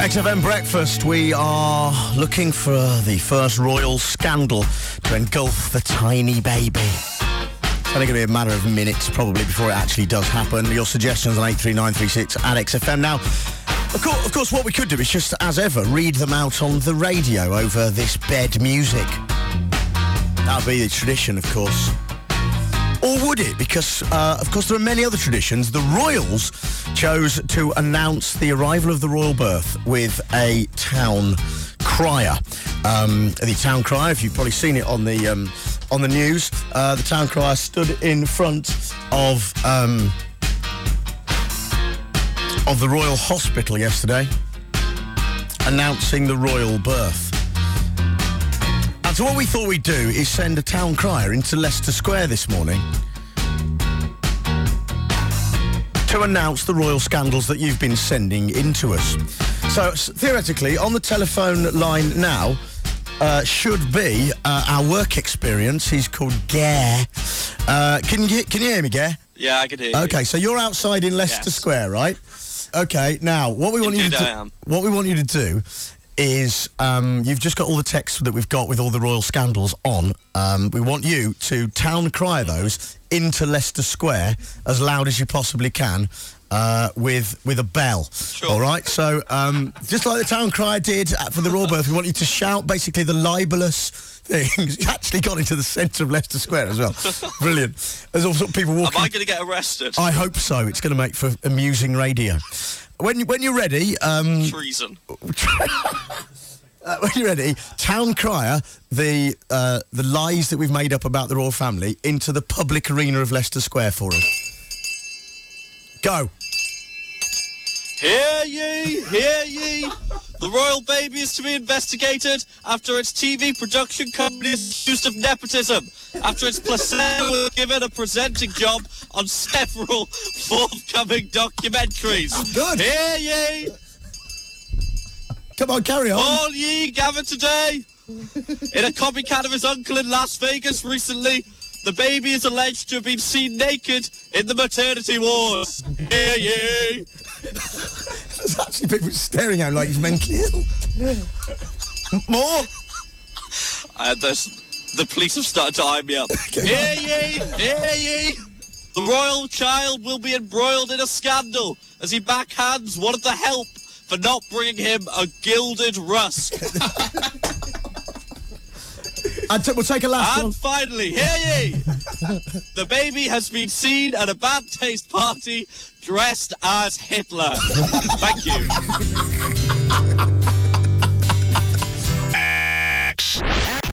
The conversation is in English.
XFM Breakfast, we are looking for the first royal scandal to engulf the tiny baby. It's only going to be a matter of minutes probably before it actually does happen. Your suggestions on 83936 at XFM. Now, of course, of course, what we could do is just, as ever, read them out on the radio over this bed music. That would be the tradition, of course. Or would it? Because, uh, of course, there are many other traditions. The royals chose to announce the arrival of the royal birth with a town crier. Um, the town crier, if you've probably seen it on the um, on the news, uh, the town crier stood in front of um, of the royal hospital yesterday, announcing the royal birth. And so what we thought we'd do is send a town crier into Leicester Square this morning to announce the royal scandals that you've been sending into us. So theoretically, on the telephone line now uh, should be uh, our work experience. He's called Gare. Uh, can you can you hear me, Gare? Yeah, I can hear you. Okay, so you're outside in Leicester Yes. Square, right? Okay, now what we want you to do, what we want you to do is um, you've just got all the texts that we've got with all the royal scandals on. Um, we want you to town cry those into Leicester Square as loud as you possibly can. Uh, with with a bell, Sure. all right. So um, just like the town crier did for the royal birth, we want you to shout basically the libelous things. You actually got into the centre of Leicester Square as well. Brilliant. There's all sort of people walking. Am. I going to get arrested? I hope so. It's going to make for amusing radio. When when you're ready, um, Treason. uh, when you're ready, town crier the uh, the lies that we've made up about the royal family into the public arena of Leicester Square for us. Go. Hear ye, hear ye. The royal baby is to be investigated after its TV production company is accused of nepotism. After its placenta was given a presenting job on several forthcoming documentaries. Good. Hear ye, Come on, carry on. all ye gathered today. In a copycat of his uncle in Las Vegas recently, the baby is alleged to have been seen naked in the maternity wards. Hear ye. There's actually people staring at him like he's mentally ill. More. Uh, the police have started to eye me up. Okay. hear ye, hear ye. The royal child will be embroiled in a scandal as he backhands one of the help for not bringing him a gilded rusk. And t- we'll take a last one. and finally, hear ye. The baby has been seen at a bad taste party dressed as Hitler. Thank you.